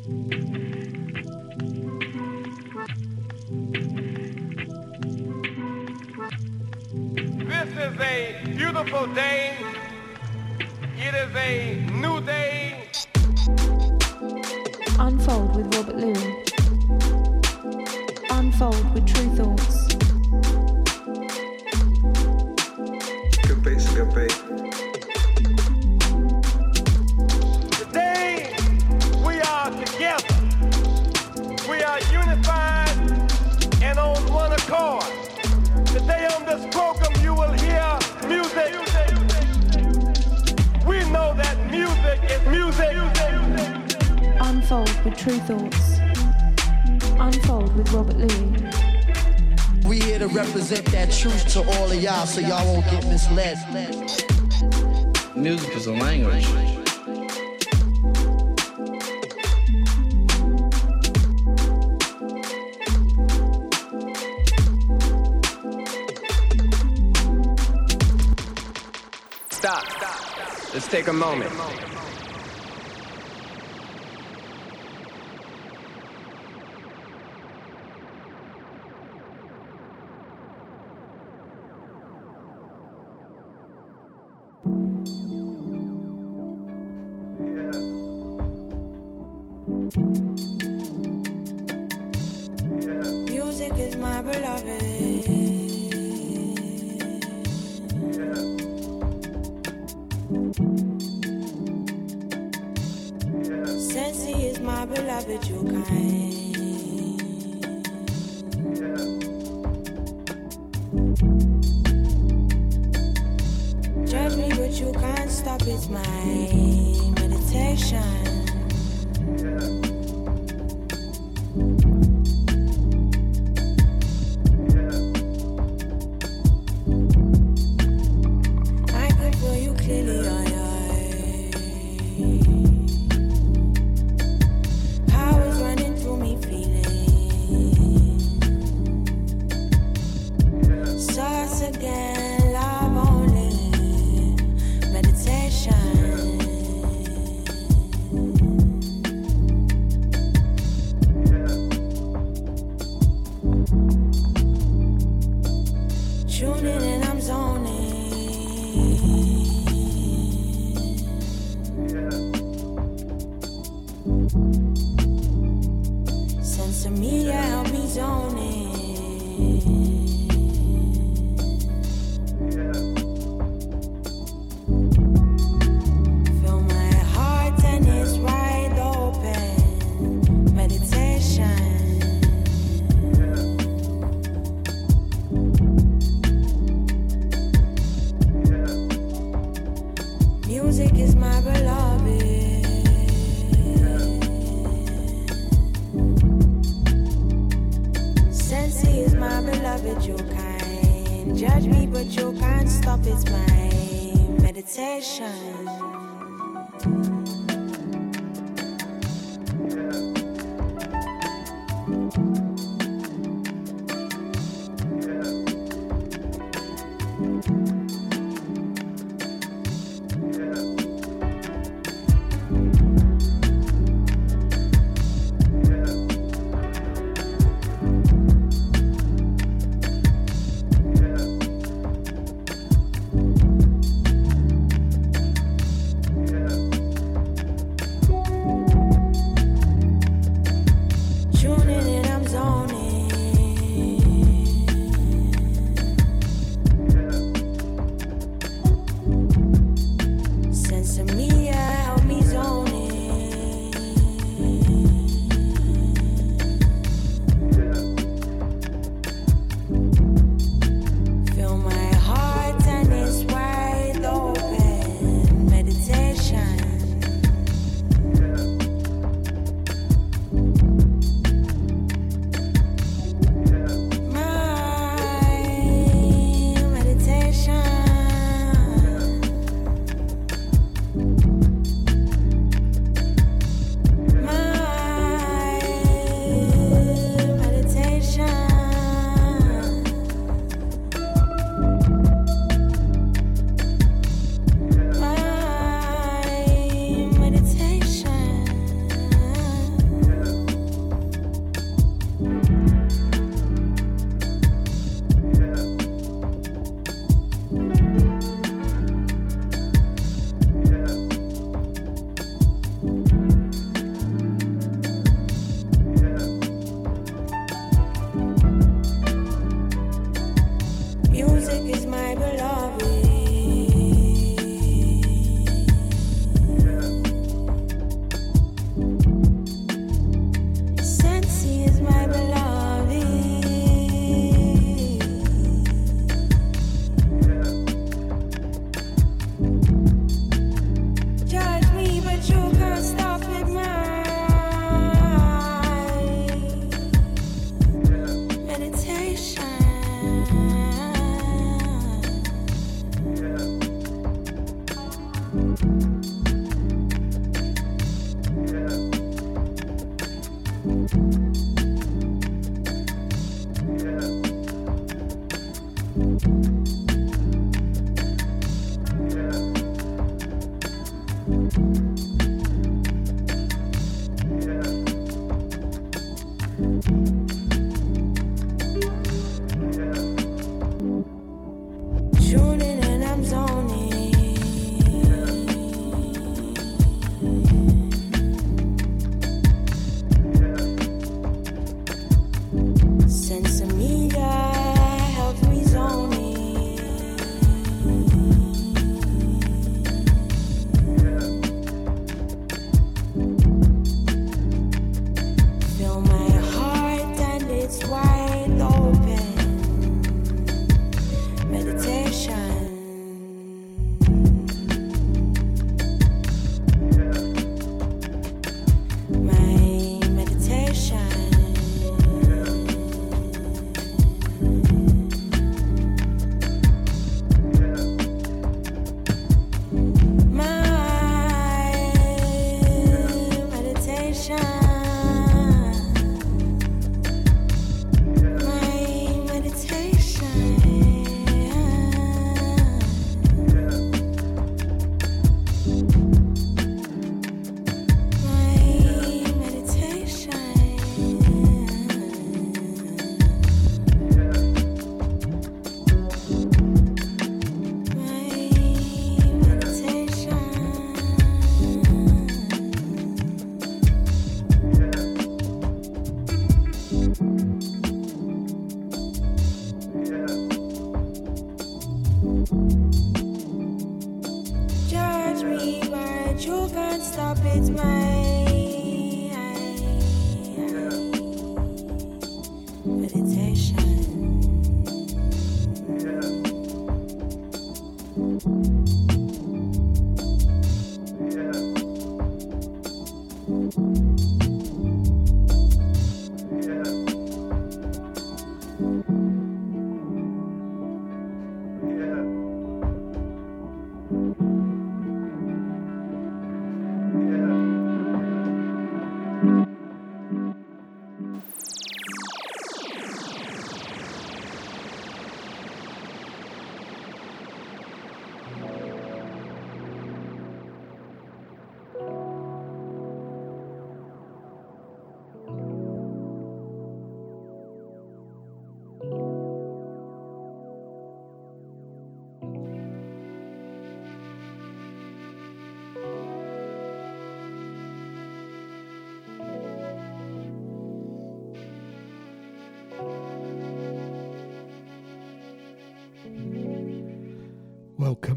This is a beautiful day. It is a new day. Unfold with Robert Luis. Unfold with Tru Unfold with Tru Thoughts. Unfold with Robert Luis. We here to represent that truth to all of y'all so y'all won't get misled. Music is a language. Stop. Let's take a moment.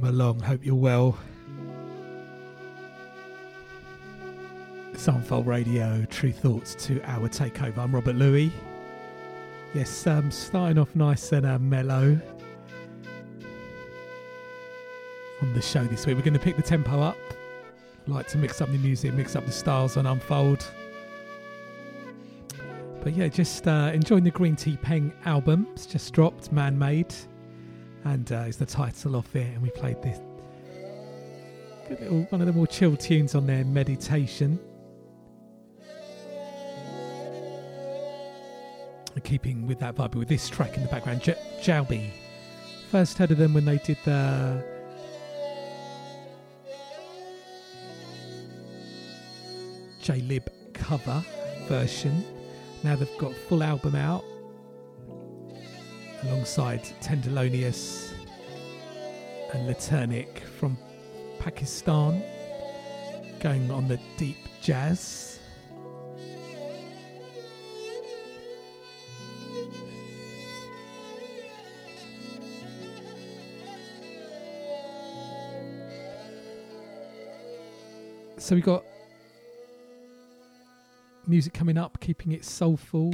Welcome along. Hope you're well. It's Unfold Radio, Tru Thoughts to our takeover. I'm Robert Luis. Yes, um, starting off nice and uh, mellow on the show this week. We're going to pick the tempo up. Like to mix up the music, mix up the styles on Unfold. But yeah, just uh, enjoying the Green Tea Peng album. It's just dropped, Man Made and uh, it's the title of it. And we played this good little one of the more chill tunes on there, Meditation. keeping with that vibe with this track in the background, J-. First heard of them when they did the J Dilla cover version. Now they've got full album out alongside Tenderlonious and Latarnik from Pakistan, going on the deep jazz. So we got music coming up, keeping it soulful.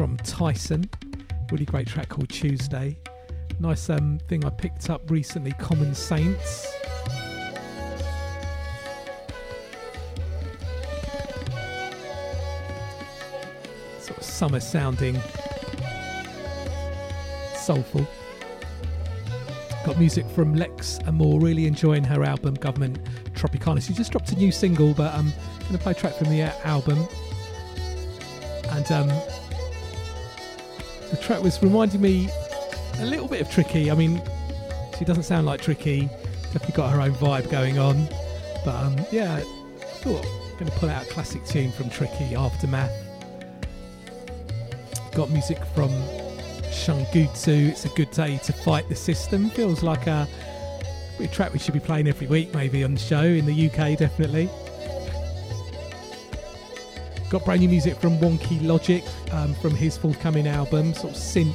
From Tyson. Really great track called Tuesday. Nice um, thing I picked up recently, Common Saints. Sort of summer sounding, soulful. Got music from Lex Amor, really enjoying her album Government Tropicana. She just dropped a new single, but I'm going to play a track from the uh, album. And um, the track was reminding me a little bit of Tricky. I mean, she doesn't sound like Tricky, definitely got her own vibe going on. But um, yeah, I thought I'm going to pull out a classic tune from Tricky, Aftermath. Got music from Shungudzo, It's a Good Day to Fight the System. Feels like a, a track we should be playing every week, maybe on the show in the UK, definitely. Got brand new music from Wonky Logic um, from his forthcoming album, sort of synth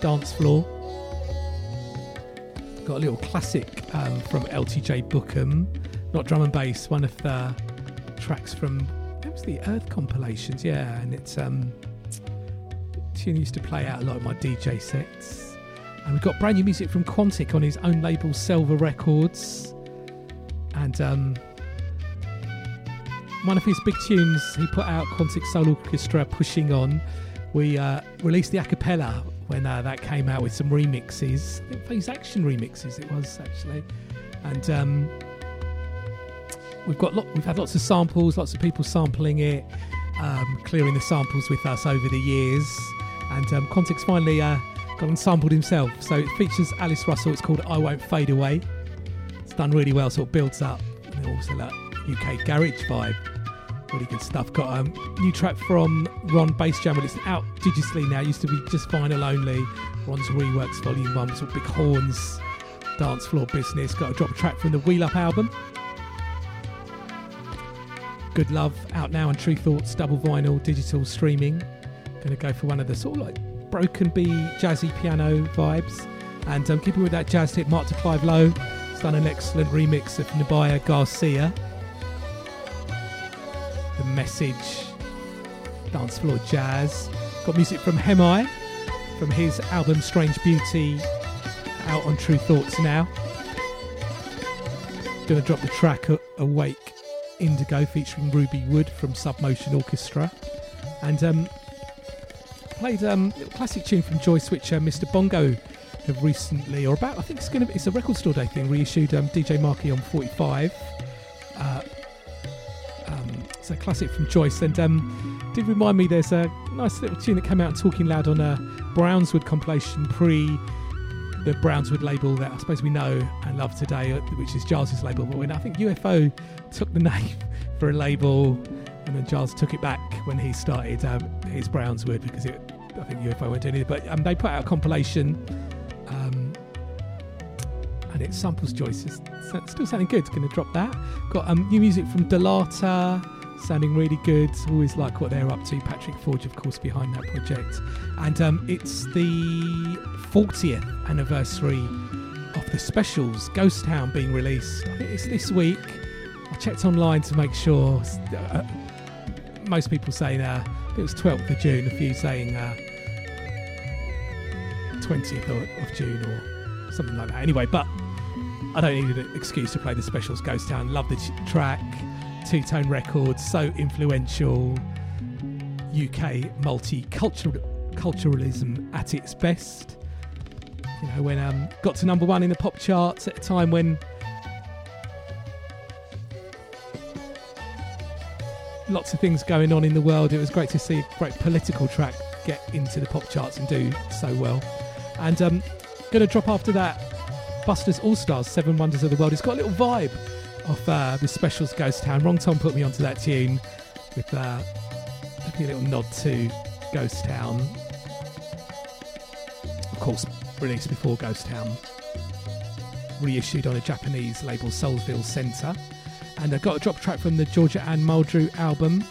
dance floor. Got a little classic um, from LTJ Bukem, not drum and bass, one of the tracks from it was the Earth compilations, yeah, and it's um tune used to play out a lot of my DJ sets. And we've got brand new music from Quantic on his own label Selva Records. And um, one of his big tunes he put out, Quantic Soul Orchestra Pushing On. We uh, released the a cappella when uh, that came out with some remixes. Phase Action remixes it was actually. And um, we've got lot, we've had lots of samples, lots of people sampling it, um, clearing the samples with us over the years. And um, Quantic's finally uh, got sampled himself. So it features Alice Russell. It's called I Won't Fade Away. It's done really well, so it builds up. And also that UK garage vibe. Really good stuff. Got a new track from Ron Basejam. Well, it's out digitally now. It used to be just vinyl only. Ron's Reworks Volume 1. Sort of big horns, dance floor business. Got a drop track from the Wheel Up album. Good Love out now on Tru Thoughts, double vinyl, digital streaming. To go for one of the sort of like broken B jazzy piano vibes. And um, keeping with that jazz tip, Mark de Clive-Lowe has done an excellent remix of Nubia Garcia. Message, dance floor jazz. Got music from Hemai from his album Strange Beauty out on Tru Thoughts now. Gonna drop the track Awake Indigo featuring Ruby Wood from Submotion Orchestra. And um, played um, a classic tune from Joy Switcher, Mr. Bongo, have recently, or about, I think it's going to be it's a record store day thing, reissued um, DJ Marky on 45. Uh, it's a classic from Joyce, and um, did remind me there's a nice little tune that came out Talking Loud on a Brownswood compilation pre the Brownswood label that I suppose we know and love today, uh, which is Gilles's label. But when I think UFO took the name for a label and then Gilles took it back when he started um, his Brownswood because it, I think UFO went in it. But um, they put out a compilation, um, and it samples Joyce. It's still sounding good. Going to drop that. Got um, new music from Da Lata, sounding really good. Always like what they're up to. Patrick Forge, of course, behind that project, and um, it's the 40th anniversary of the specials Ghost Town being released. I think it's this week. I checked online to make sure. Uh, most people saying uh, it was 12th of June, a few saying uh, 20th of June or something like that. Anyway, but I don't need an excuse to play the specials Ghost Town. Love the track, two tone records, so influential. UK multiculturalism at its best. You know, when um, got to number one in the pop charts at a time when lots of things going on in the world. It was great to see a great political track get into the pop charts and do so well. And um, going to drop after that Busters All Stars, Seven Wonders of the World. It's got a little vibe of uh, the specials Ghost Town. Wrongtom put me onto that tune with uh, a little nod to Ghost Town. Of course, released before Ghost Town. Reissued on a Japanese label, Soulsville Center. And I got a drop track from the Georgia Anne Muldrow album.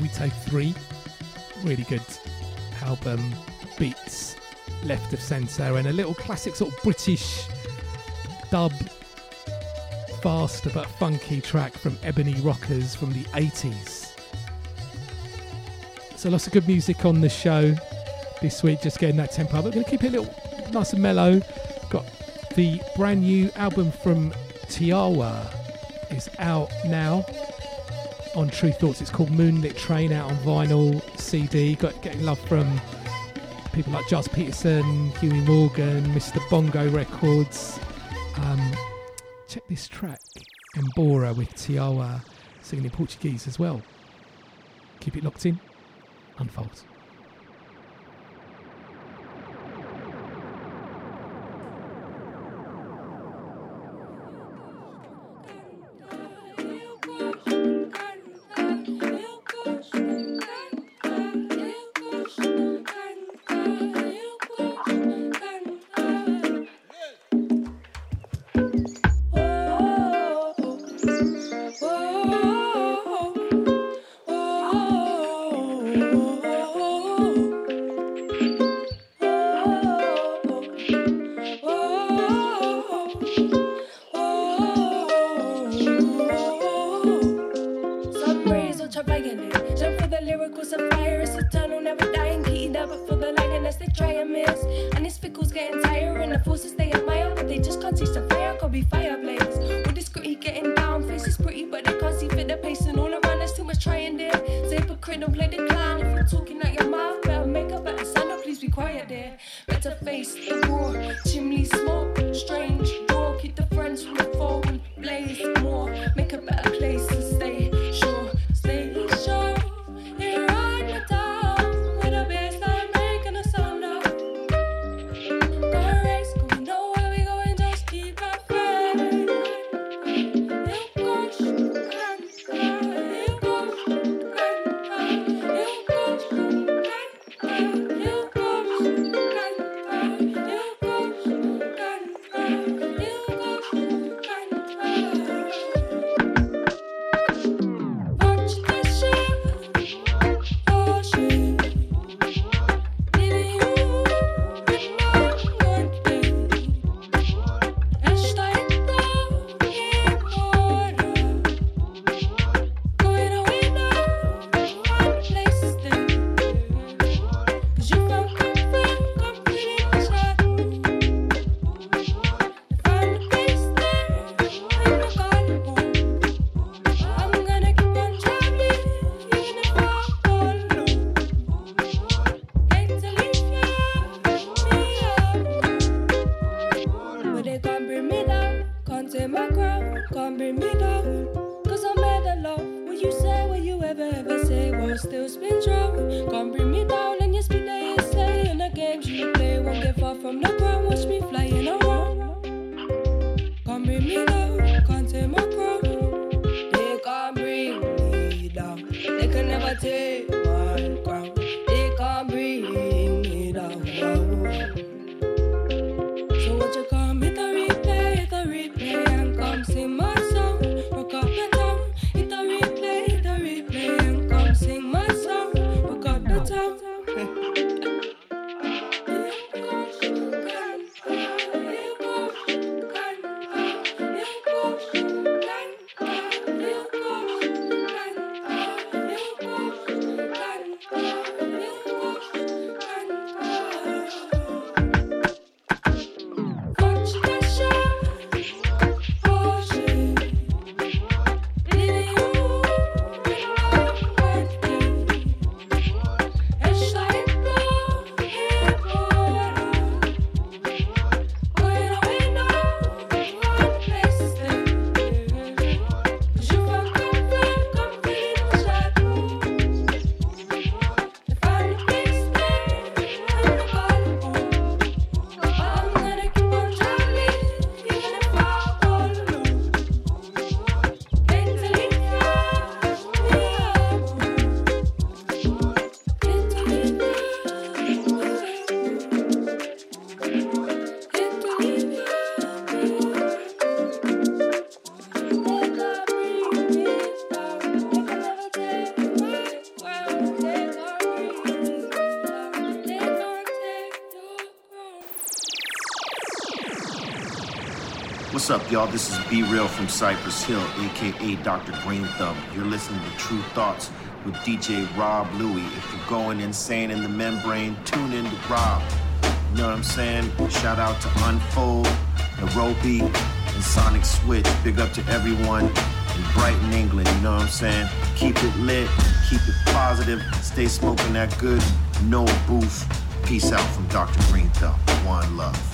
We Take Three. Really good album. Beats left of centre and a little classic sort of British dub faster but funky track from Ebony Rockers from the 80s. So lots of good music on the show this week, just getting that tempo up. We're going to keep it a little nice and mellow. Got the brand new album from Tiawa is out now on Tru Thoughts. It's called Moonlit Train out on vinyl, CD. Got getting love from people like Gilles Peterson, Huey Morgan, Mr. Bongo Records. Um, check this track, Embora with Tiawa singing in Portuguese as well. Keep it locked in. Unfolds. Y'all? This is B Real from Cypress Hill, aka Dr. Green Thumb. You're listening to Tru Thoughts with DJ Rob Louie. If you're going insane in the membrane, tune in to Rob. You know what I'm saying? Shout out to Unfold, Nairobi, and Sonic Switch. Big up to everyone in Brighton, England. You know what I'm saying? Keep it lit, keep it positive, stay smoking that good, no booth Peace out from Dr. Green Thumb. One love.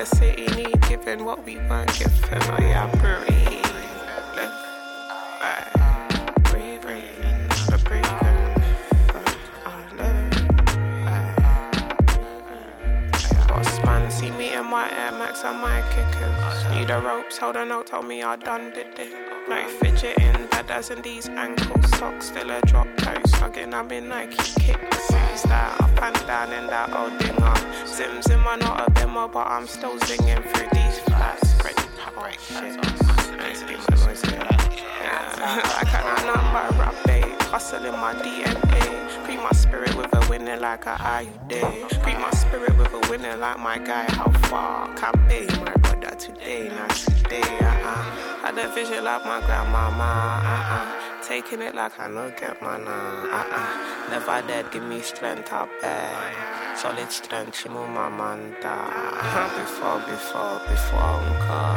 The city need, giving what we weren't given. Told me I done did it. No fidgeting, bad as in these ankle socks. Still a drop toe, slugging, I'm in Nike kicks. Is that up and down in that old dinger? Zim zim, I'm not a bimmer, but I'm still zinging through these flats. Oh shit. Yeah, I can't number rap day. Hustle in my DNA. Pre my spirit with a winning like a IUD. Pre my spirit with a winning like my guy. How far can be my today? Not today. Uh-uh. Had a vision like my grandmama. Uh-uh. Taking it like I no get man. Uh-uh. Never dead, give me strength up there. Solid strength, she move my man uh-uh. Before, before, before, uncle.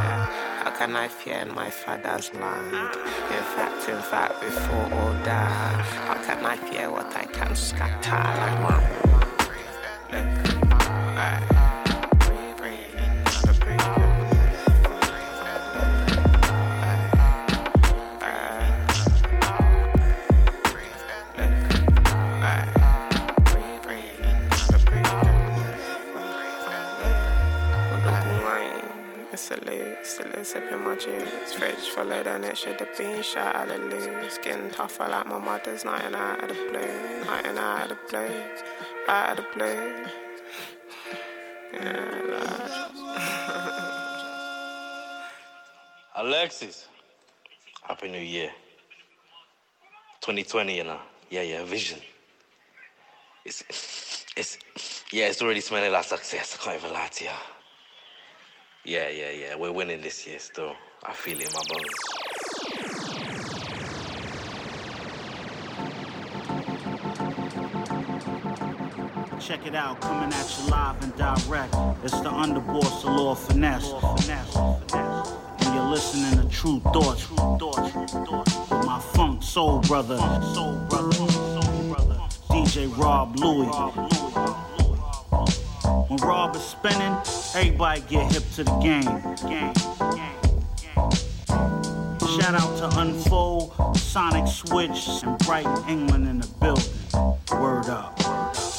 How can I fear in my father's land? In fact, in fact, before all that, how can I fear what I can scatter like Look, Still sipping my juice. Fridge full of than it should have been. Shot out of loose. Skin tougher like my mother's. Night out of the blue. Night out of the blue. Out of the blue. Yeah, Alexis. Happy New Year. 2020, you know. Yeah, yeah, vision. It's, it's, yeah, it's already smelling like success. I can't even lie to you. Yeah, yeah, yeah. We're winning this year still. I feel it in my bones. Check it out, coming at you live and direct. It's the underboss, the Lord Finesse. And you're listening to Tru Thoughts. With my funk soul brother, soul brother, soul brother, DJ Rob Louie. When Rob is spinning, everybody get hip to the game. game. Shout out to Unfold, Sonic Switch, and Brighton, England in the building. Word up.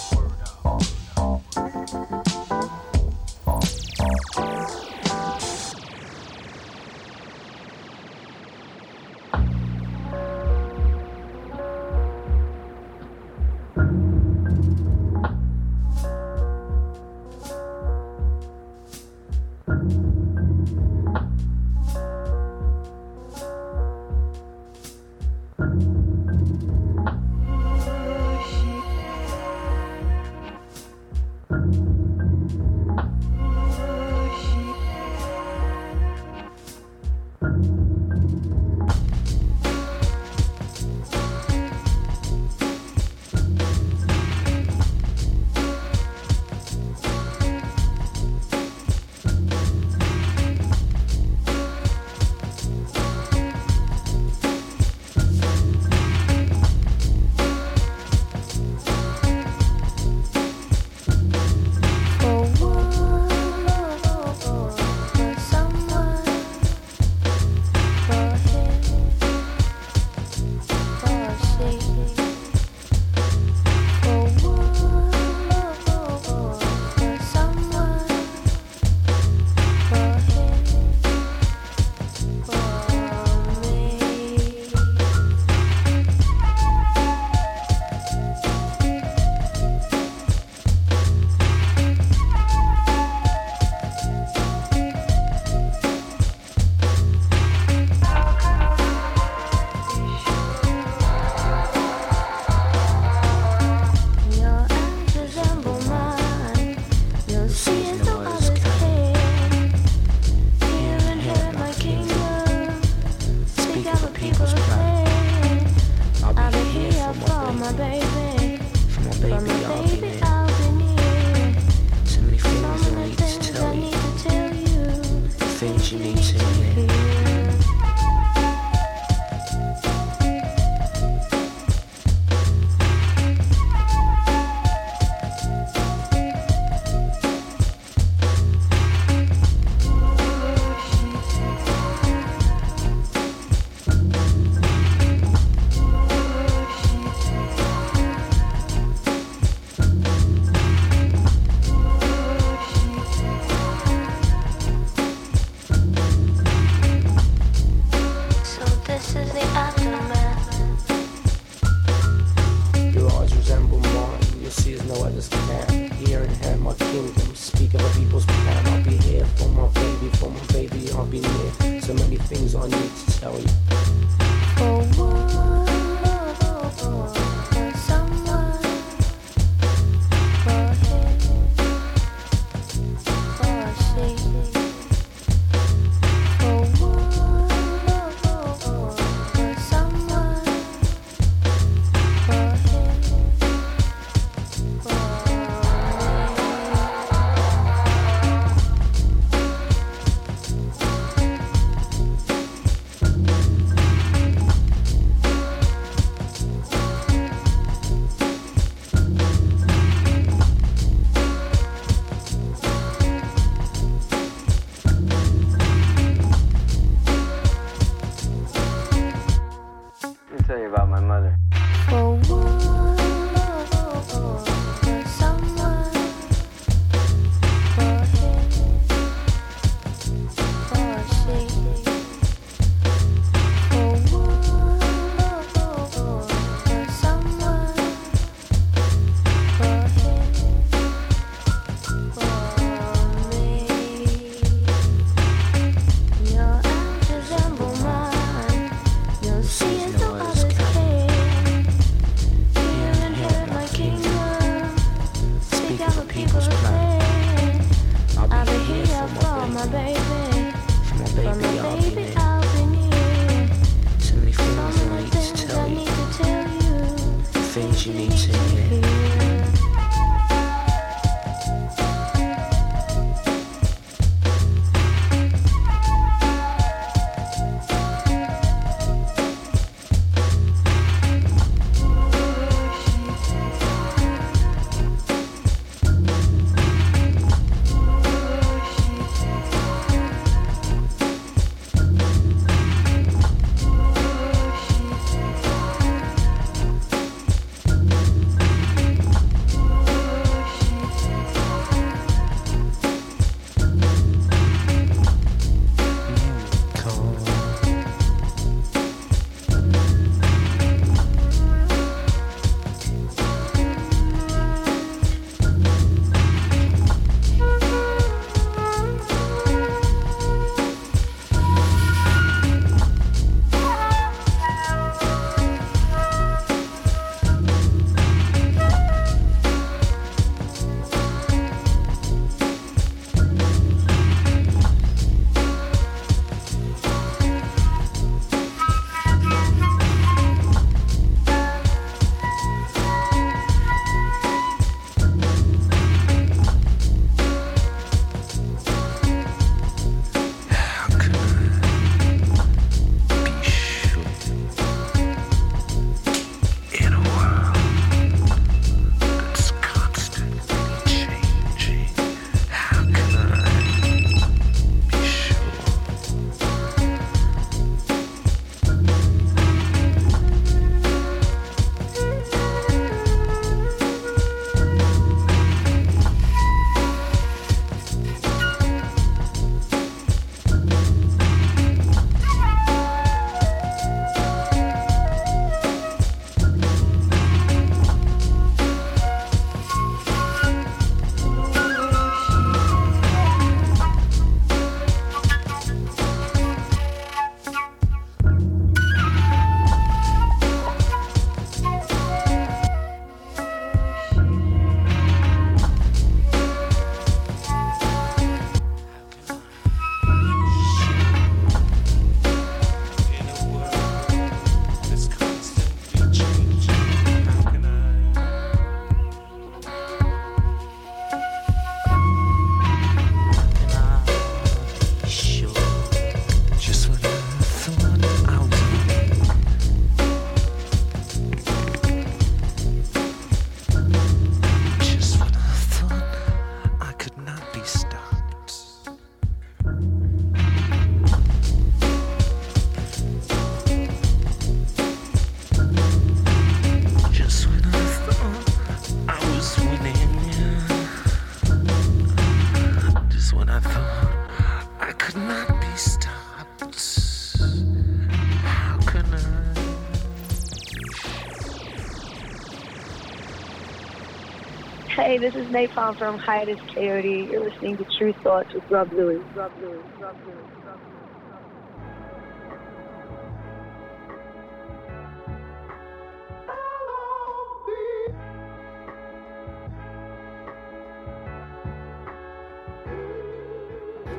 This is Nai Palm from Hiatus Kaiyote. You're listening to Tru Thoughts with Rob Luis. Rob Luis. Rob Luis.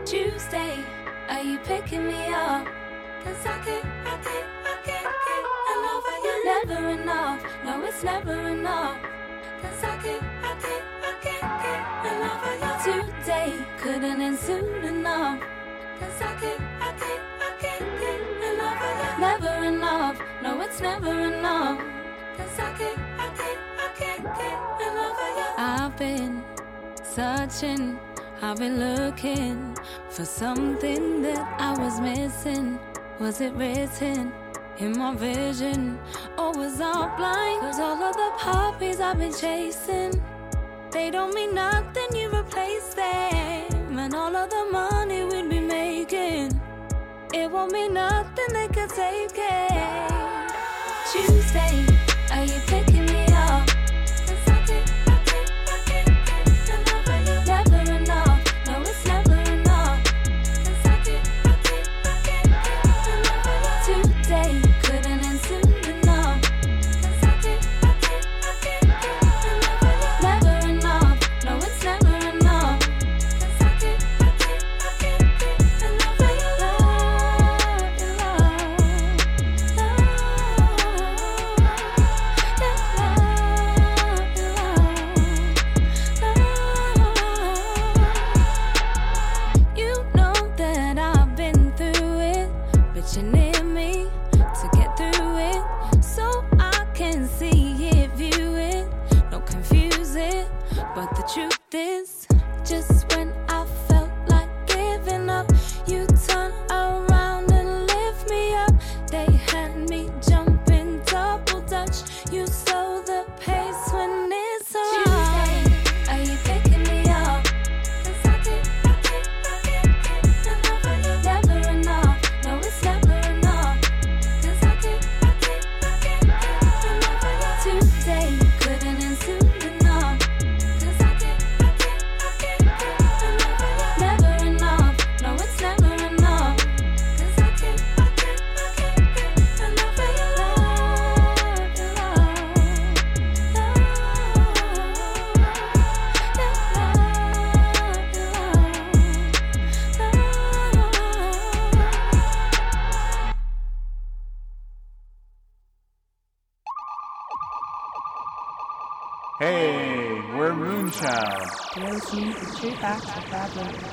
Tuesday, are you picking me up? Cause I can't, I can't, I can't get enough of you. Never enough, no, it's never enough. Cause I can't, I can't soon enough. Cause I can't, I can't, I can't get enough of you. Never enough, no, it's never enough. Cause I can't, I can't, I can't get enough of you. I've been searching, I've been looking for something that I was missing. Was it written in my vision? Or was I blind? Cause all of the puppies I've been chasing, they don't mean nothing, you all the money we'd be making, it won't mean nothing, they could take it. Tuesday, are you picking Listening to True Facts with Rob Luis.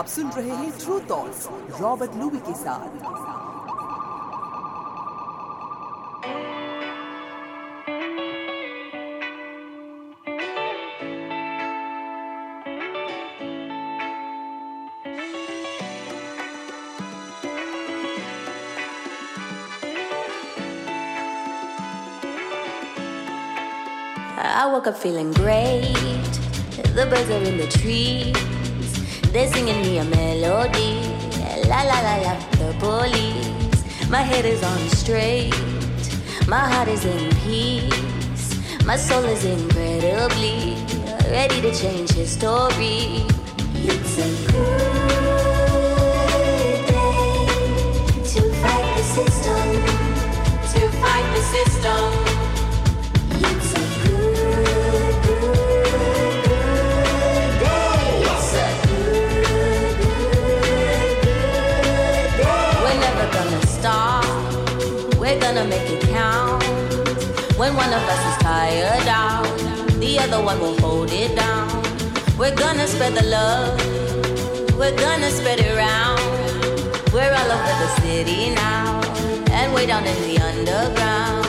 आप सुन रहे हैं true thoughts Robert Luby के साथ I woke up feeling great. The birds are in the trees. They're singing me a melody. La la la la, the police. My head is on straight. My heart is in peace. My soul is incredibly ready to change history. It's a good When one of us is tired out, the other one will hold it down. We're gonna spread the love. We're gonna spread it around. We're all over the city now, and way down in the underground.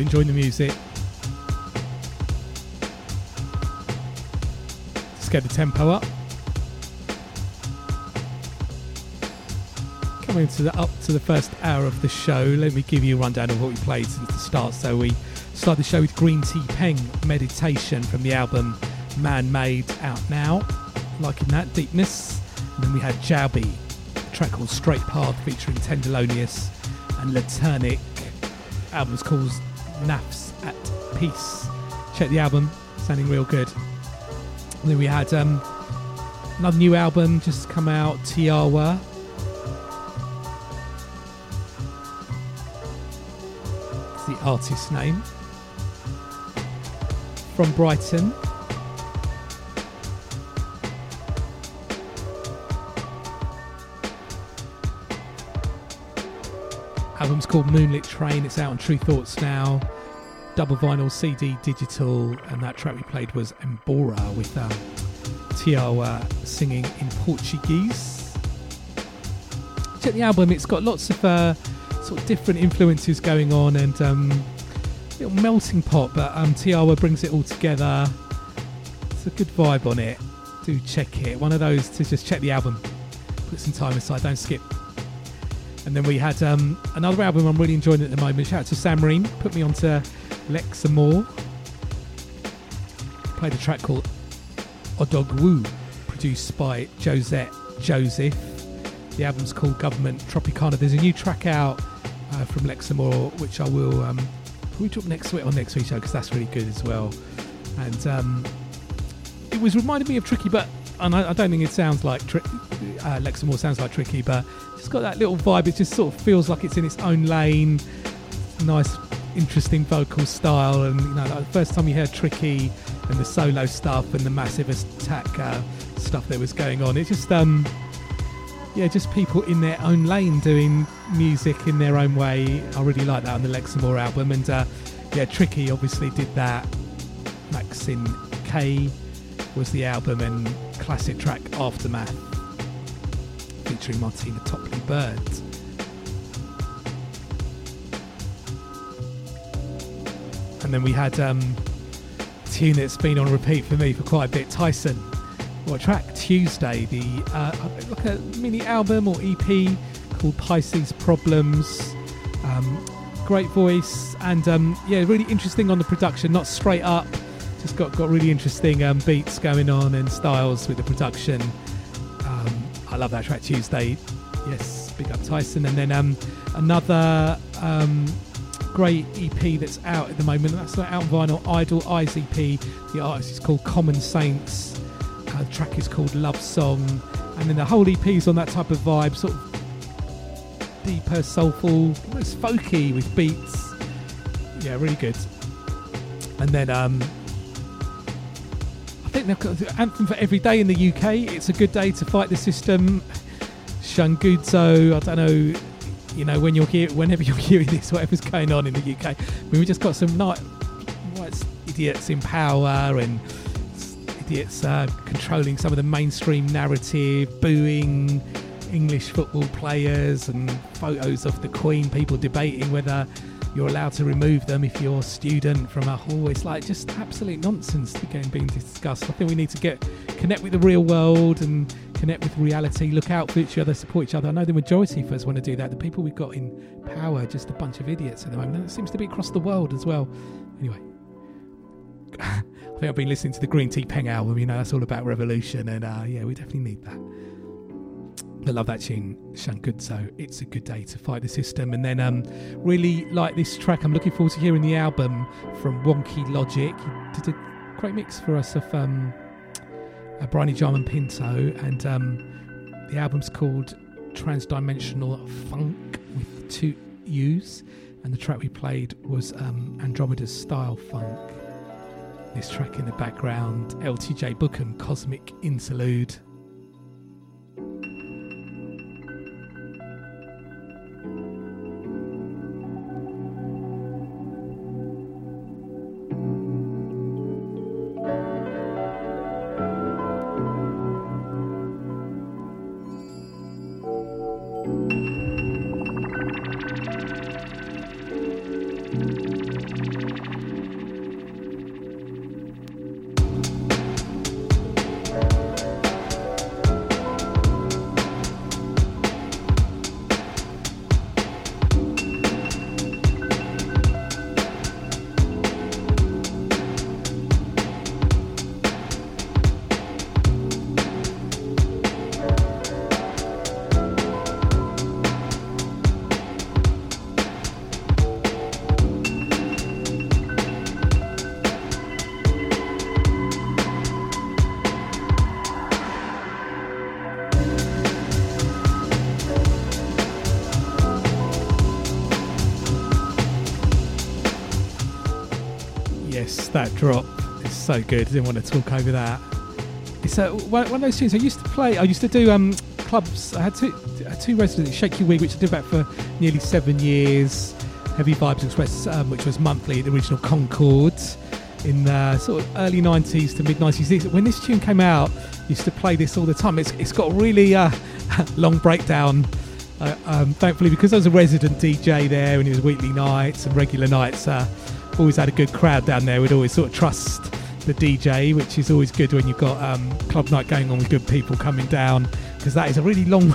You're enjoying the music. Let's get the tempo up. Coming to the up to the first hour of the show, let me give you a rundown of what we played since the start. So we started the show with Green Tea Peng Meditation from the album Man Made out now. Liking that deepness. And then we had Jaubi, a track called Straight Path featuring Tenderlonius and Latarnik album's called Nafs at Peace. Check the album, sounding real good. And then we had um, another new album just come out, Tiawa. It's the artist's name. From Brighton. Called Moonlit Train. It's out on Tru Thoughts now. Double vinyl, CD, digital, and that track we played was Embora with um, Tiawa singing in Portuguese. Check the album; it's got lots of uh, sort of different influences going on and um, little melting pot. But um, Tiawa brings it all together. It's a good vibe on it. Do check it. One of those to just check the album, put some time aside, don't skip. And then we had um, another album I'm really enjoying at the moment. Shout out to Sam Marine, put me onto Lex Amor. Played a track called Odogwu, produced by Josette Joseph. The album's called Government Tropicana. There's a new track out uh, from Lex Amor, which I will um, we talk next week on next week's show because that's really good as well. And um, it was reminding me of Tricky, but and I, I don't think it sounds like tri- uh, Lex Amor sounds like Tricky, but it's got that little vibe. It just sort of feels like it's in its own lane. Nice, interesting vocal style, and you know, like the first time you heard Tricky and the solo stuff and the massive attack uh, stuff that was going on, it just um, yeah, just people in their own lane doing music in their own way. I really like that on the Lex Amor album, and uh, yeah, Tricky obviously did that. Maxine K was the album, and classic track Aftermath featuring Martina Topley Bird. And then we had um, a tune that's been on repeat for me for quite a bit. Tyson, what track? Tuesday, the uh, like a mini album or EP called Pisces Problems. Um, great voice and um, yeah, really interesting on the production. Not straight up, just got got really interesting um, beats going on and styles with the production. Um, I love that track Tuesday. Yes, big up Tyson. And then um, another um, great EP that's out at the moment. That's not out vinyl. Idle Eyes EP. The artist is called Common Saints. Uh, the track is called Love Song. And then the whole EP is on that type of vibe, sort of deeper, soulful, almost folky with beats. Yeah, really good. And then um, think they've got the anthem for every day in the UK. It's a good day to fight the system. Shungudzo, I don't know, you know, when you're here, whenever you're hearing this, whatever's going on in the UK. I mean, we just got some night, right, idiots in power and idiots uh, controlling some of the mainstream narrative, booing English football players, and photos of the Queen. People debating whether you're allowed to remove them if you're a student from a hall. It's like just absolute nonsense again being discussed. I think we need to get connect with the real world and connect with reality. Look out for each other, support each other. I know the majority of us want to do that. The people we've got in power, are just a bunch of idiots at the moment. That seems to be across the world as well. Anyway, I think I've been listening to the Green Tea Peng album. You know, that's all about revolution, and uh, yeah, we definitely need that. I love that tune, Shungudzo. It's a good day to fight the system. And then, um, really like this track. I'm looking forward to hearing the album from Wonky Logic. He did a great mix for us of um, uh, Bryony Jarman Pinto, and um, the album's called Transdimensional Funk with two U's. And the track we played was um, Andromeda's Style Funk. This track in the background, LTJ Bukem Cosmic Interlude. So good. I didn't want to talk over that. It's uh, one, of those tunes I used to play. I used to do um, clubs. I had two, uh, two residents, Shake Your Wig, which I did about for nearly seven years. Heavy Vibes Express, um, which was monthly, the original Concord, in the sort of early 90s to mid 90s. When this tune came out, used to play this all the time. It's, it's got a really uh, long breakdown. Uh, um, thankfully, because I was a resident DJ there and it was weekly nights and regular nights, uh, always had a good crowd down there. We'd always sort of trust the DJ, which is always good when you've got um, club night going on with good people coming down, because that is a really long,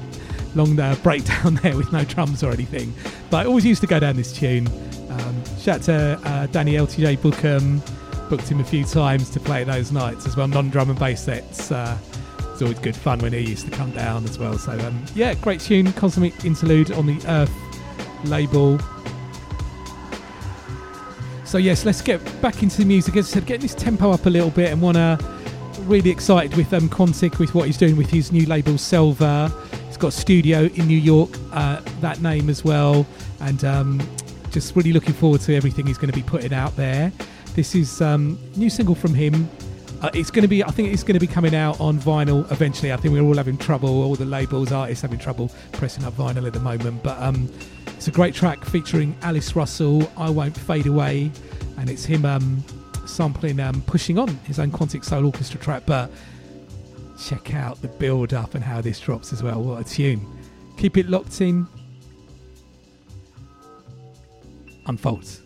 long uh, breakdown there with no drums or anything. But I always used to go down this tune. Um, shout out to uh, Danny LTJ Bukem, booked him a few times to play those nights as well, non-drum and bass sets. Uh, it's always good fun when he used to come down as well. So um, yeah, great tune, Cosmic Interlude on the Earth label. So yes, let's get back into the music. As I said, getting this tempo up a little bit and want to really excited with um, Quantic with what he's doing with his new label Selva. He's got a studio in New York, uh, that name as well, and um, just really looking forward to everything he's going to be putting out there. This is um, new single from him. Uh, it's going to be, I think it's going to be coming out on vinyl eventually. I think we're all having trouble, all the labels, artists having trouble pressing up vinyl at the moment. But um, it's a great track featuring Alice Russell, I Won't Fade Away, and it's him um, sampling um, Pushing On, his own Quantic Soul Orchestra track. But check out the build up and how this drops as well. What a tune. Keep it locked in. Unfolds.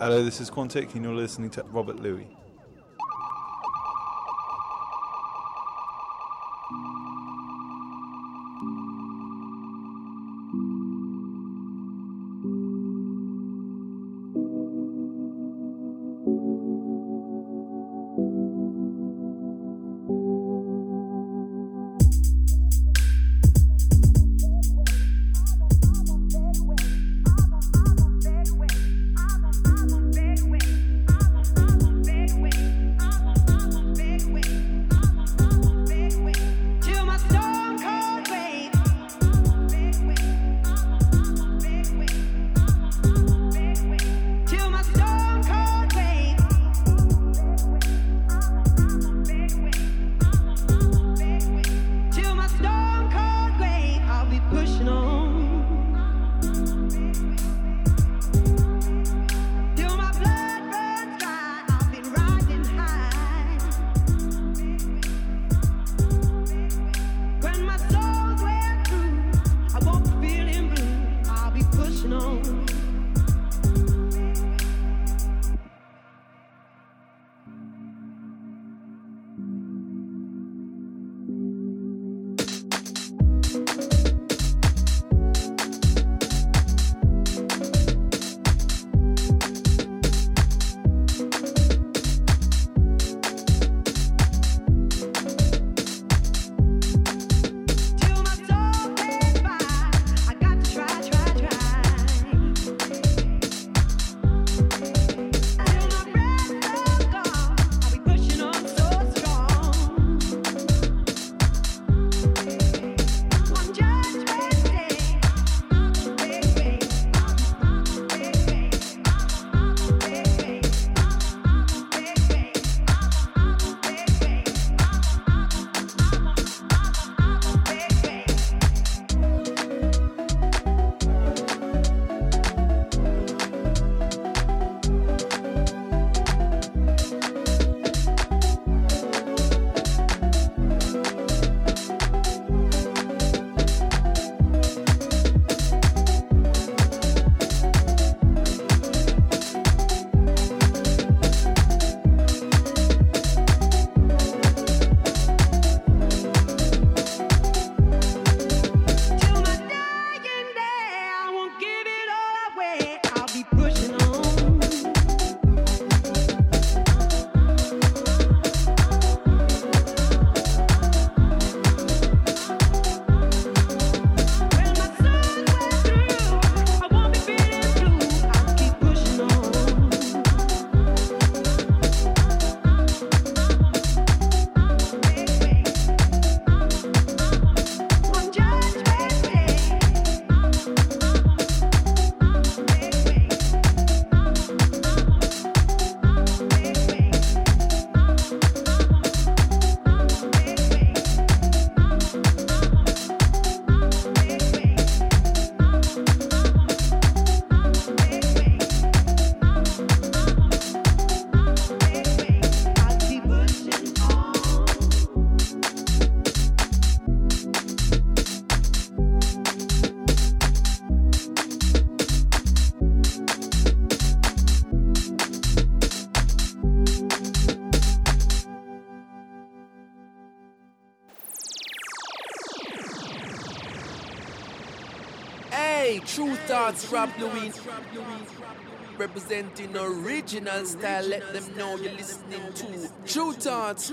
Hello, this is Quantic, and you're listening to Robert Luis. Rob Luis. Representing original style, let them know you're listening to Tru Thoughts.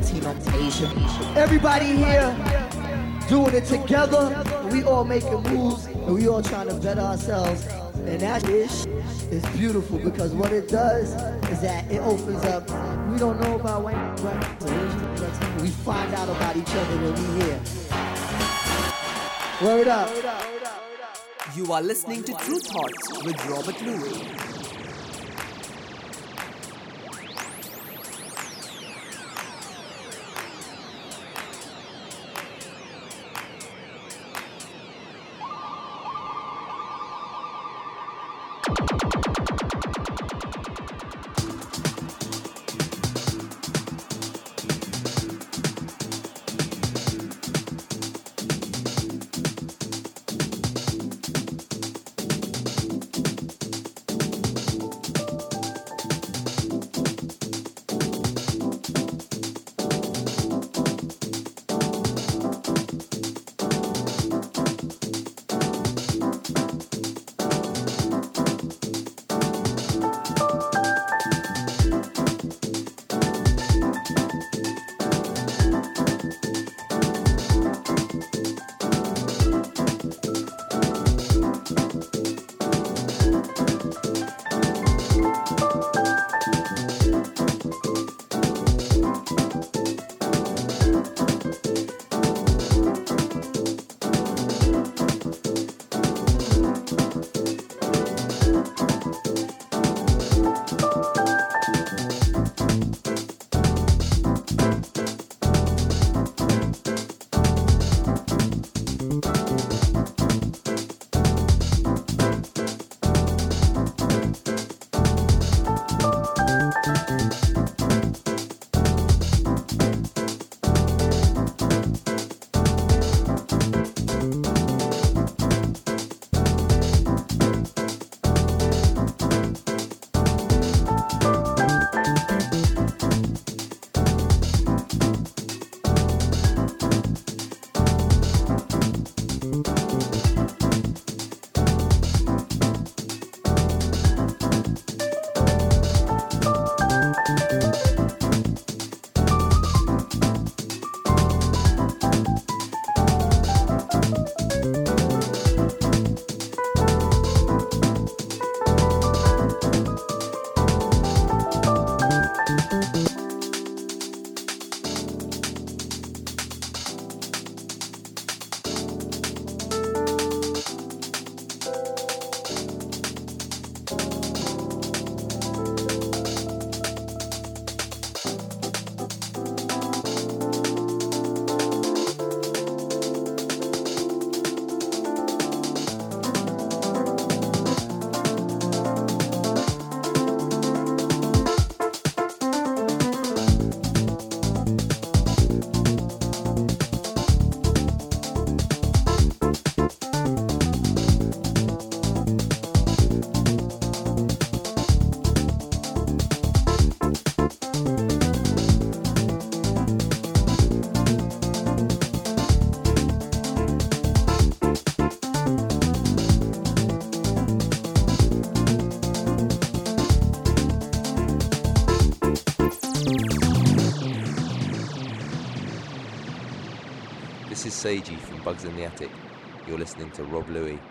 Latino, Asian. Everybody here doing it together. We all making moves and we all trying to better ourselves. And that is is beautiful because what it does is that it opens up. We don't know about white, Asian, We find out about each other when we here. Word up. You are listening to Tru Thoughts with Robert Luis. This is Seiji from Bugs in the Attic. You're listening to Rob Luis.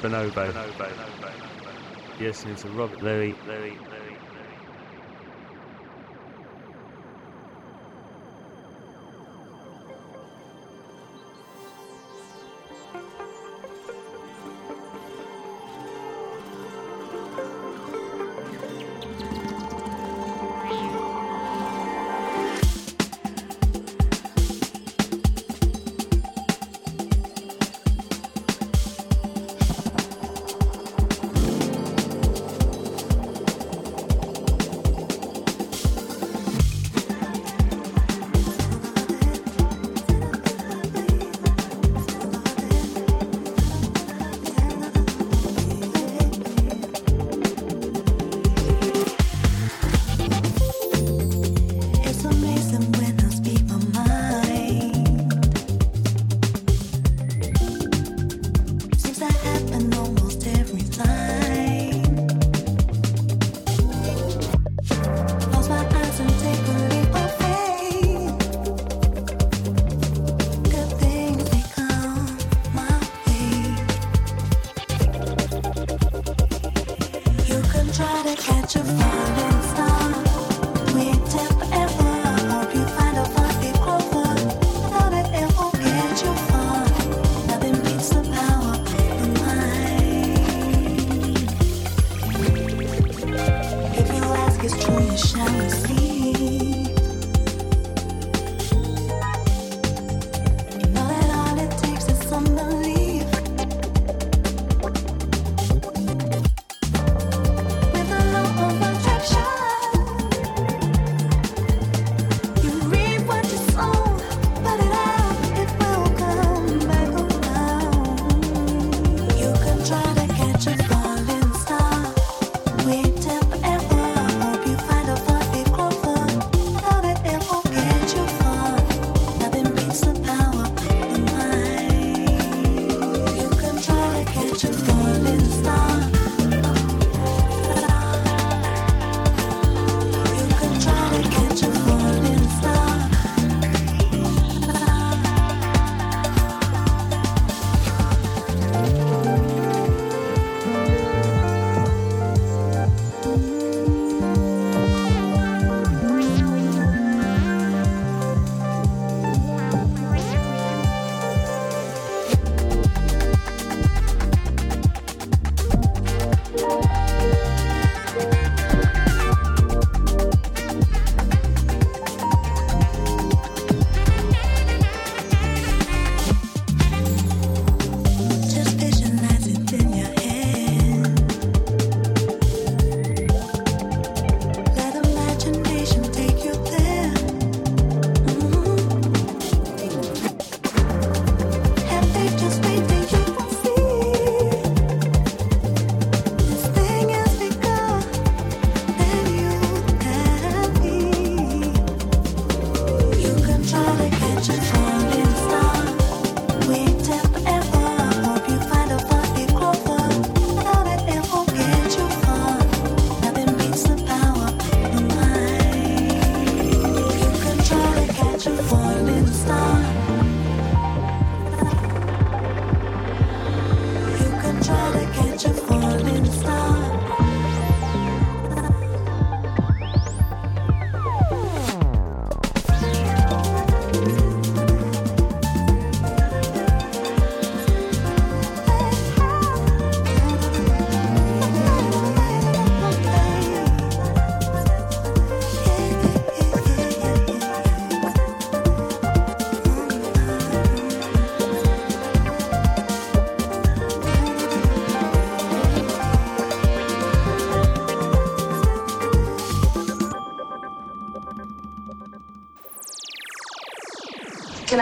Bonobo. Bonobo. Bonobo. bonobo. Yes, listening Robert Luis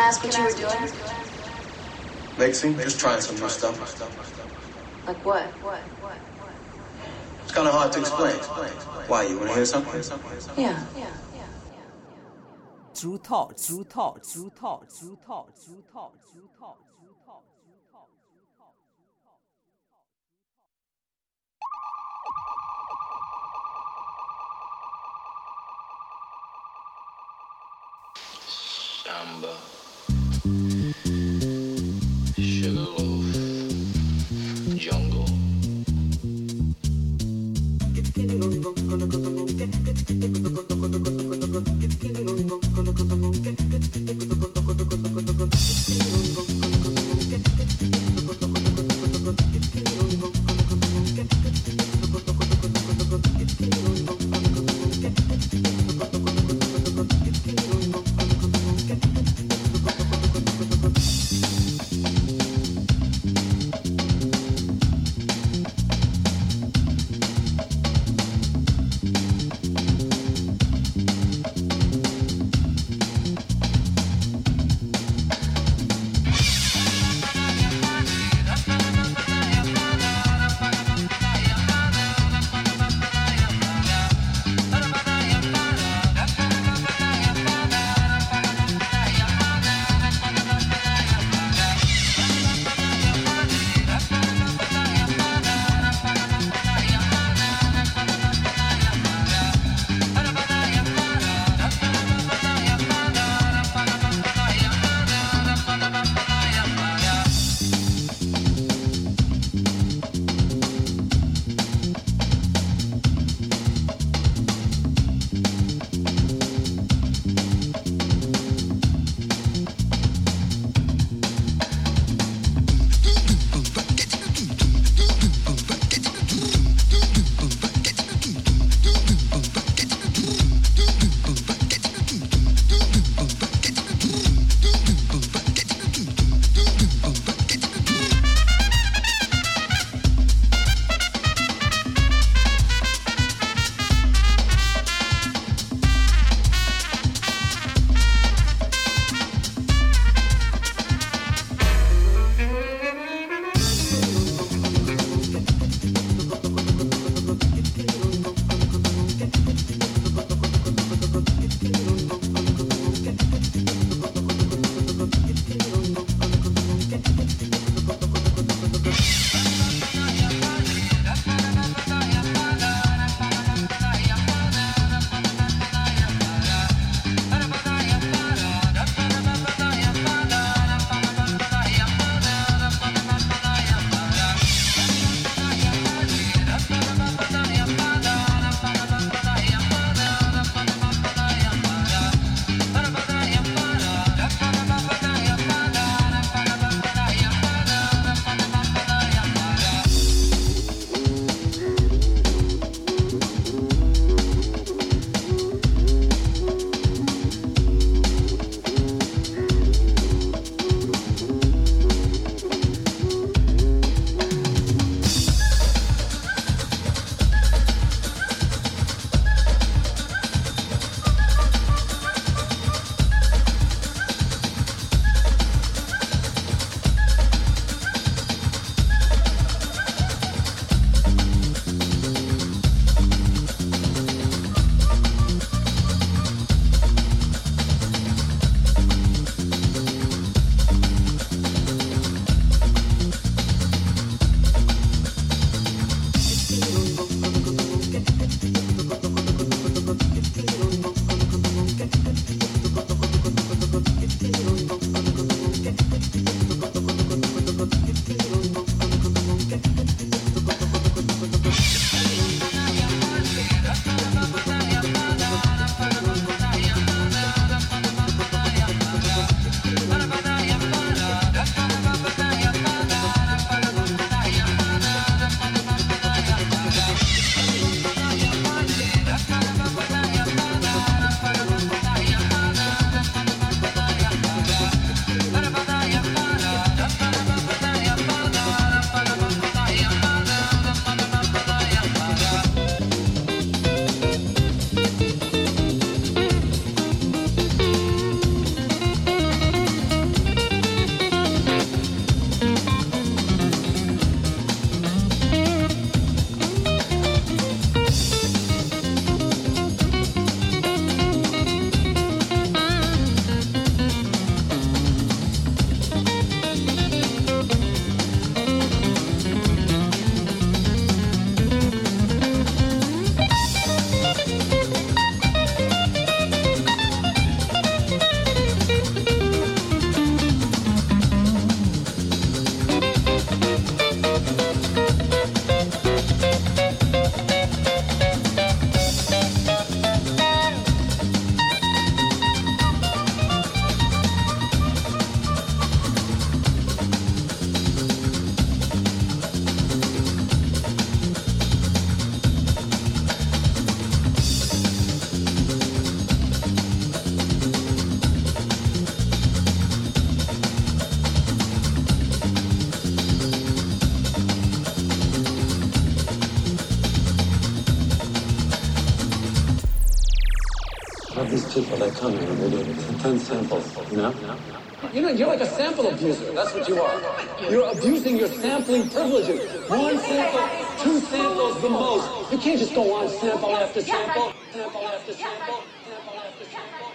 ask what you were doing? Mixing, just trying some new stuff. Like what? What? What? what? It's kind of hard to explain. Why, you want to hear something? Yeah. Yeah. True thoughts, true thoughts, true thoughts, true thoughts, true thoughts, true thoughts. They do 10 samples, you know? You know, you're like a sample abuser. That's what you are. You're abusing your sampling privileges. One sample, two samples, the most. You can't just go on sample after sample, sample after sample, sample after sample.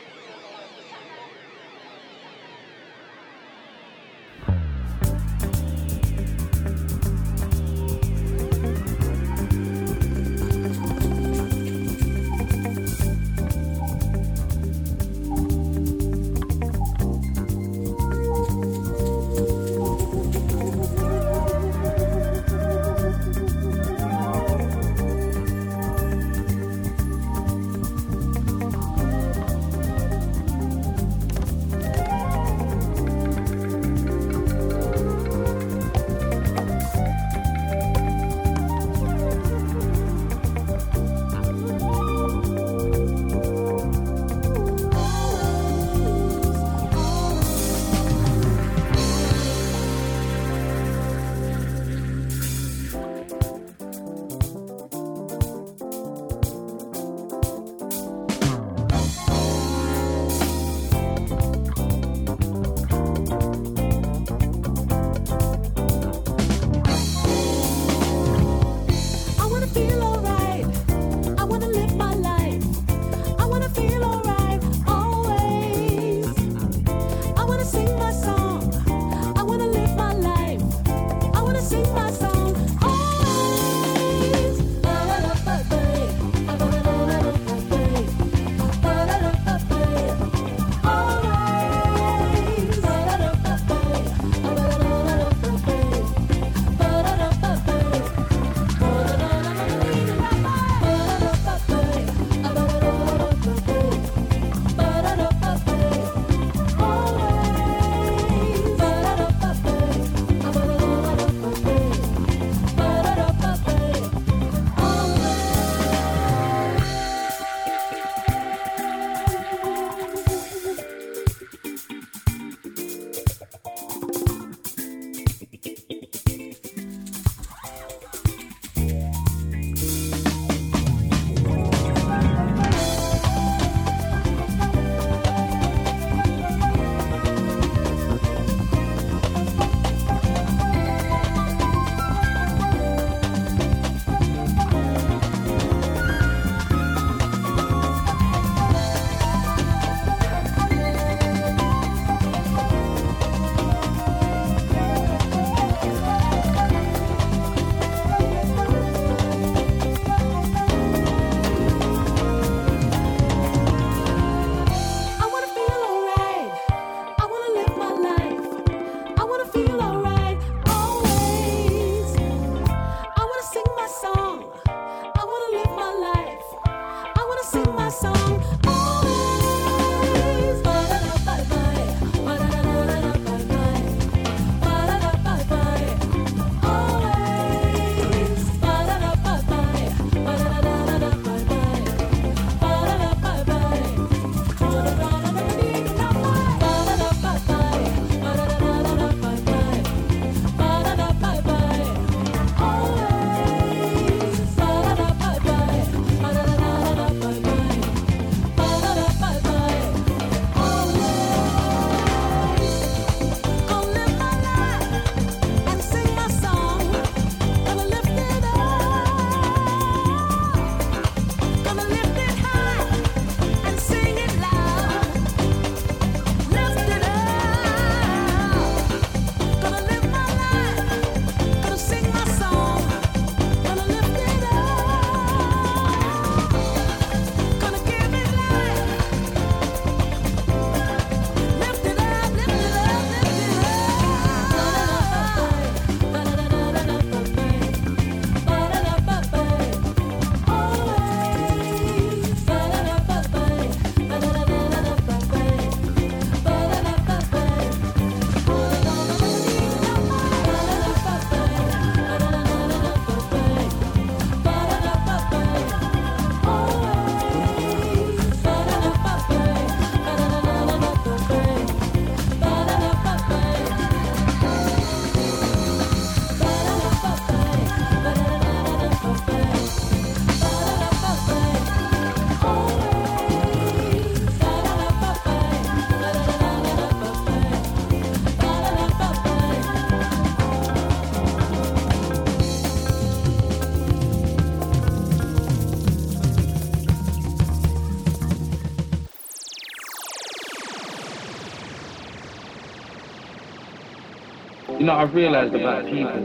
Know, I've realized about people,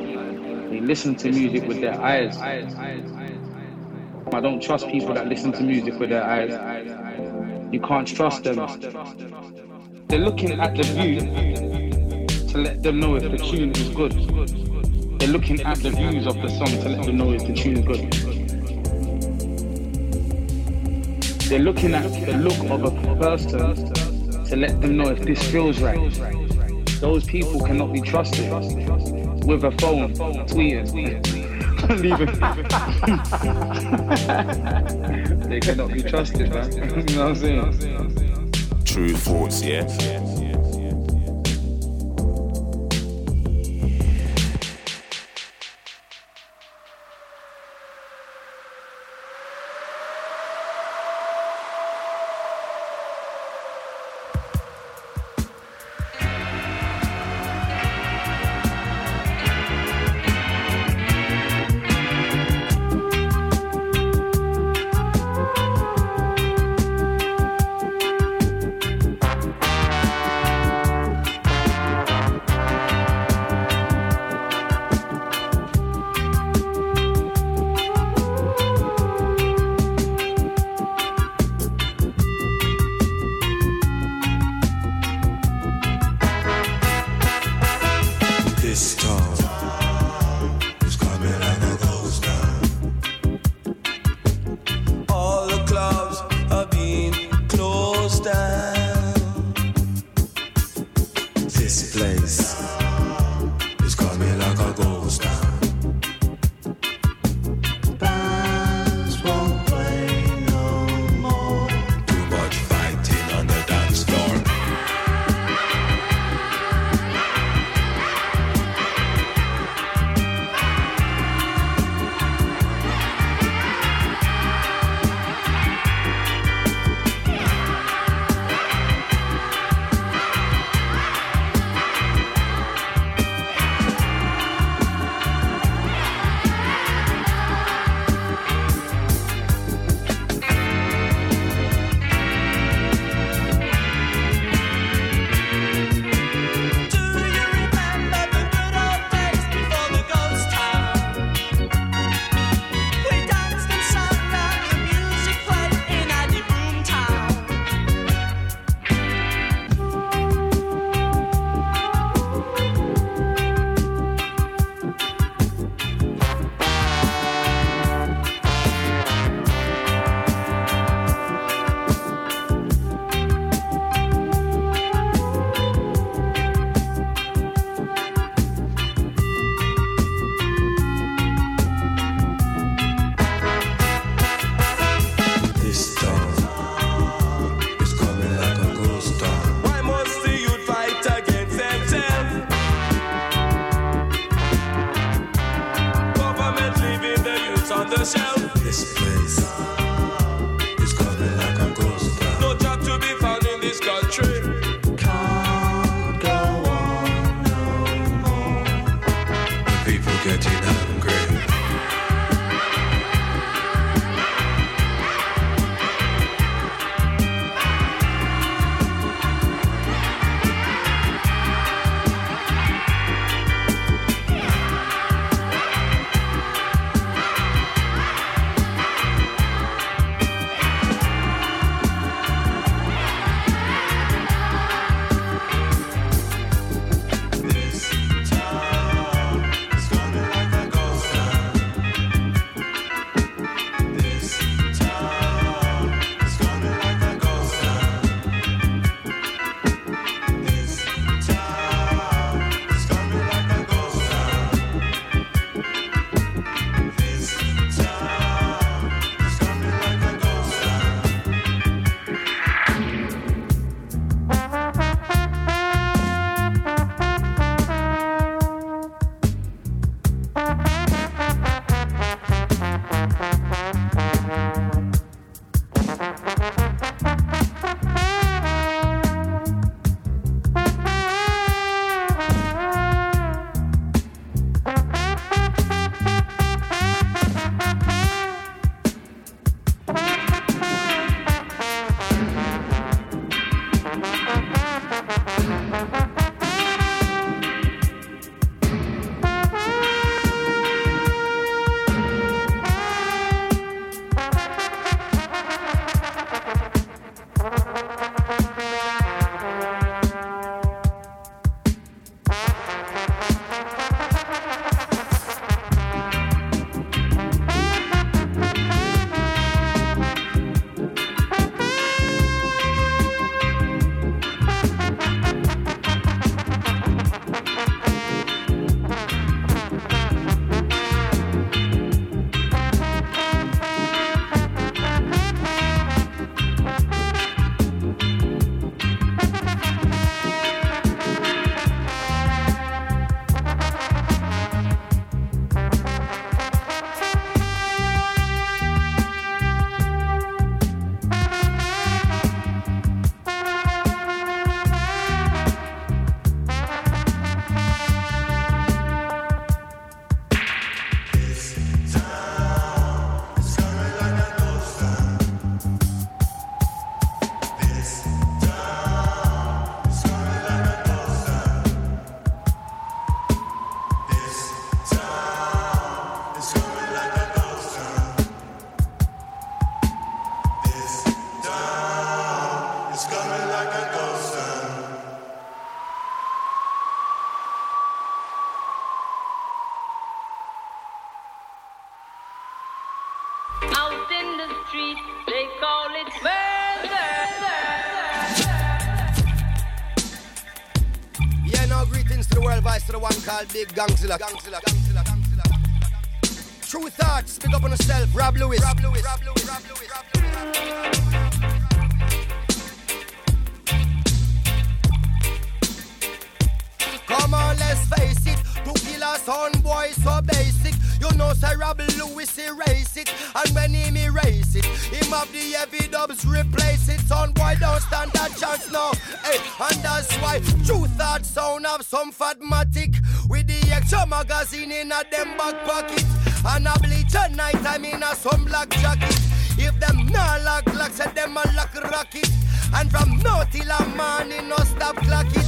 they listen to music with their eyes. I don't trust people that listen to music with their eyes. You can't trust them. They're looking at the view to let them know if the tune is good. They're looking at the views of the song to let them know if the tune is good. They're looking at the look of a person to let them know if this feels right. Those people cannot be trusted with a phone, tweeting, leaving. they cannot be trusted, man. you know what I'm saying? Tru Thoughts, yeah. all big gangzilla. Tru Thoughts, pick up on yourself, Rob Luis. Rob Luis. Rob Luis. of them back pocket. And I bleach at night, I'm in a some black jacket. If them not lock locks, say them a lock rocket. And from now till a morning, no stop clocking.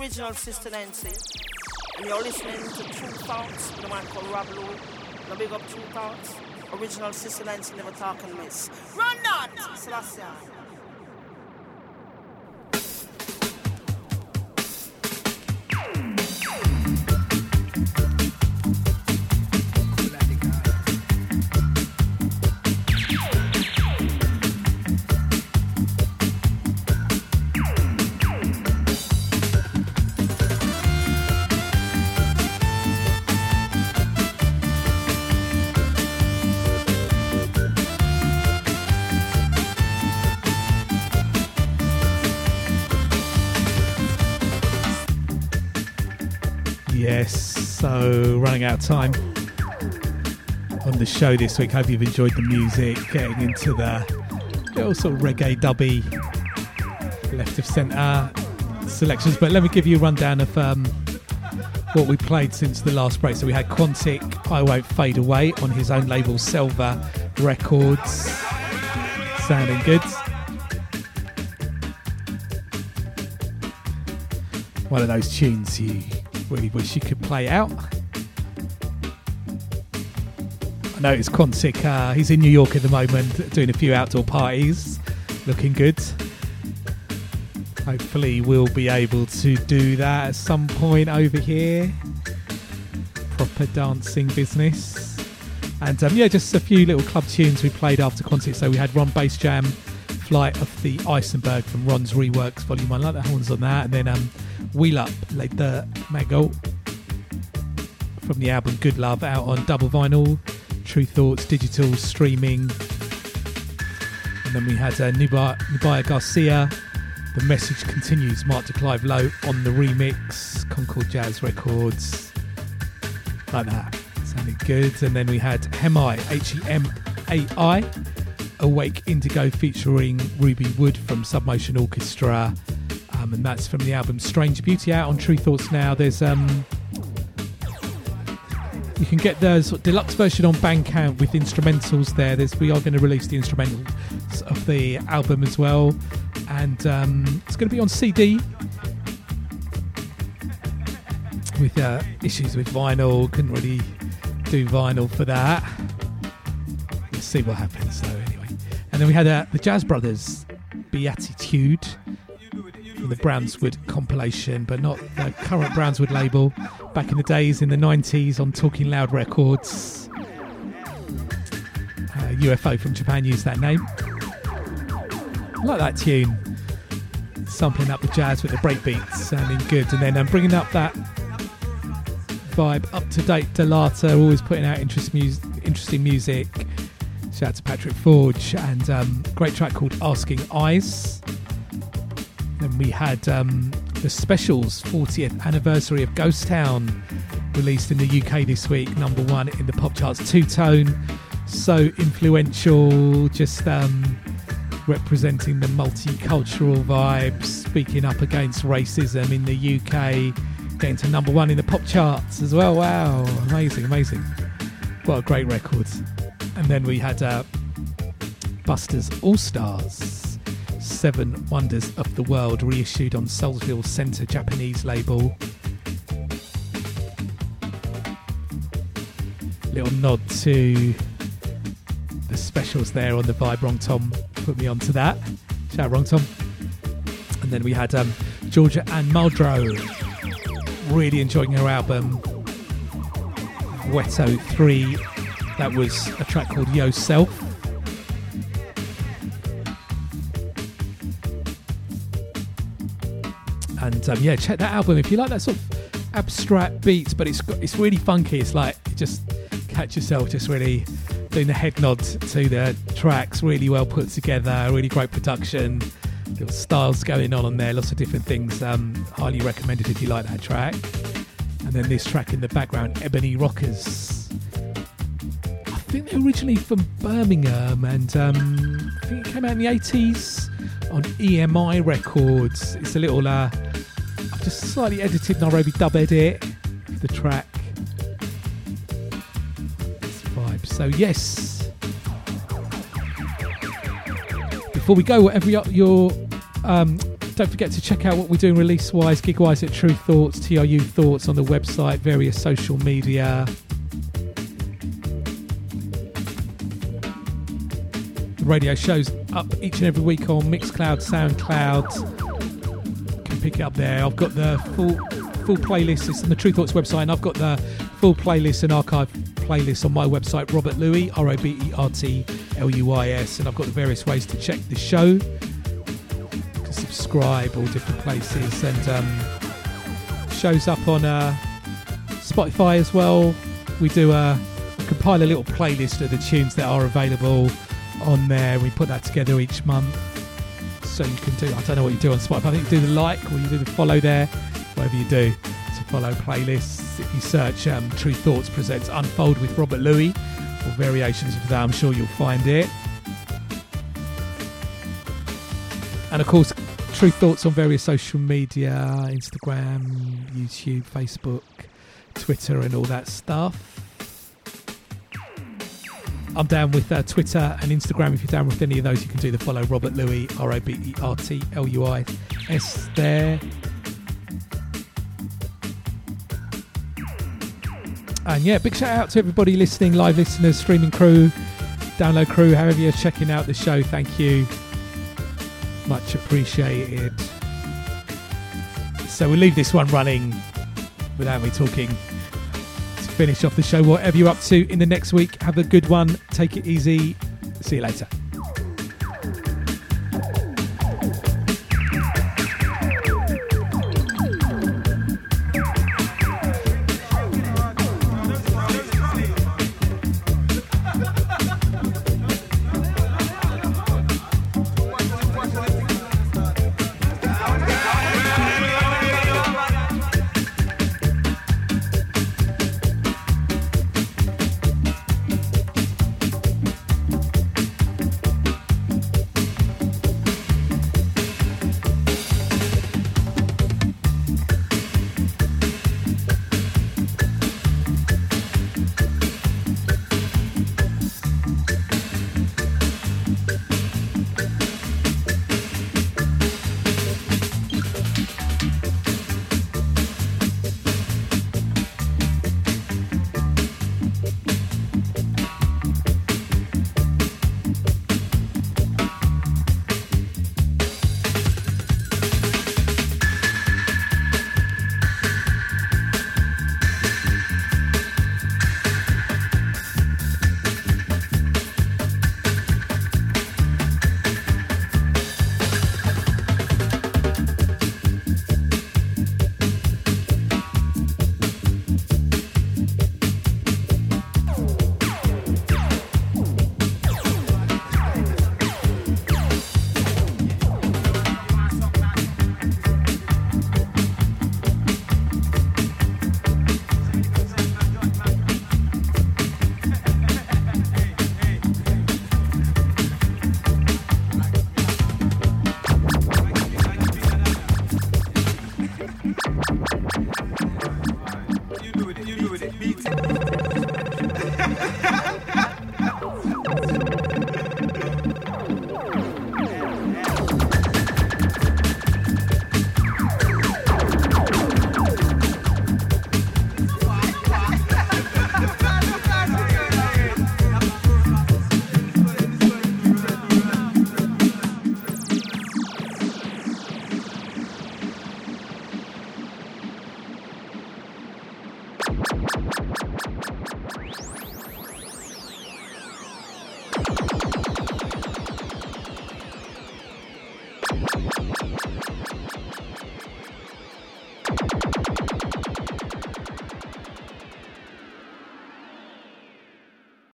Original Sister Nancy. And you're listening to Tru Thoughts with a man called Rob Lou. Now big up Tru Thoughts. Original Sister Nancy never talk and miss. Run that! Selassie. Out time on the show this week. Hope you've enjoyed the music, getting into the little sort of reggae dubby left of centre selections. But let me give you a rundown of um, what we played since the last break. So we had Quantic, I Won't Fade Away on his own label, Selva Records. Sounding good. One of those tunes you really wish you could play out. Know it's Quantic. Uh, he's in New York at the moment, doing a few outdoor parties, looking good. Hopefully, we'll be able to do that at some point over here. Proper dancing business. And um, yeah, just a few little club tunes we played after Quantic. So we had Ron Basejam, Flight of the Eisenberg from Ron's Reworks Volume 1. I like the horns on that. And then um, Wheel Up, like the Mago from the album Good Love out on double vinyl, Tru Thoughts, digital streaming. And then we had uh, Nubya, Garcia, The Message Continues, Mark de Clive-Lowe on the remix, Concord Jazz Records. Like that. Sounded good. And then we had Hemai, H E M A I, Awake Indigo featuring Ruby Wood from Submotion Orchestra. Um, and that's from the album Strange Beauty out on Tru Thoughts now. There's um, you can get the sort of deluxe version on Bandcamp with instrumentals there. There's we are going to release the instrumentals of the album as well, and um, it's going to be on CD with uh, issues with vinyl. Couldn't really do vinyl for that. Let's see what happens though. Anyway, and then we had uh, the Jazz Brothers Beatitude the Brownswood compilation, but not the current Brownswood label. Back in the days in the 90s on Talking Loud Records. Uh, UFO from Japan used that name. I like that tune. Sampling up the jazz with the breakbeats, sounding good. And then I'm um, bringing up that vibe, up to date Da Lata, always putting out interest mus- interesting music. Shout out to Patrick Forge and um, great track called Asking Eyes. Then we had um, the Specials 40th anniversary of Ghost Town released in the UK this week, number one in the pop charts. Two tone, so influential, just um, representing the multicultural vibes, speaking up against racism in the UK, getting to number one in the pop charts as well. Wow, amazing, amazing. What a great record. And then we had uh, Buster's All Stars. Seven Wonders of the World, reissued on Soulsville Center Japanese label. Little nod to the specials there on the vibe. Wrongtom put me onto that. Shout out Wrongtom. And then we had um, Georgia Anne Muldrow. Really enjoying her album. Vweto 3. That was a track called Yourself. And um, yeah, check that album if you like that sort of abstract beats, but it's it's really funky. It's like just catch yourself just really doing the head nod to the tracks, really well put together, really great production, little styles going on on there, lots of different things. Um, highly recommended if you like that track. And then this track in the background, Ebony Rockers. I think they're originally from Birmingham, and um, I think it came out in the 80s on EMI Records. It's a little, uh, just slightly edited Nairobi dub edit the track. Vibe. So, yes. Before we go, whatever your, your um, Don't forget to check out what we're doing release wise, gig wise at Tru Thoughts, TRU Thoughts on the website, various social media. The radio shows up each and every week on Mixcloud, SoundCloud. Pick it up there. I've got the full full playlist. It's on the Tru Thoughts website, and I've got the full playlist and archive playlist on my website, Robert Luis, R O B E R T L U I S, and I've got the various ways to check the show. You can subscribe all different places, and um, shows up on uh, Spotify as well. We do a compile a little playlist of the tunes that are available on there. We put that together each month. So you can do, I don't know what you do on Spotify. I think you do the like or you do the follow there, whatever you do to follow playlists. If you search um, Tru Thoughts Presents Unfold with Robert Luis or variations of that, I'm sure you'll find it. And of course, Tru Thoughts on various social media Instagram, YouTube, Facebook, Twitter, and all that stuff. I'm down with uh, Twitter and Instagram. If you're down with any of those, you can do the follow Robert Luis, R O B E R T L U I S there. And yeah, big shout out to everybody listening, live listeners, streaming crew, download crew, however you're checking out the show. Thank you. Much appreciated. So we'll leave this one running without me talking finish off the show. Whatever you're up to in the next week, have a good one. Take it easy. See you later.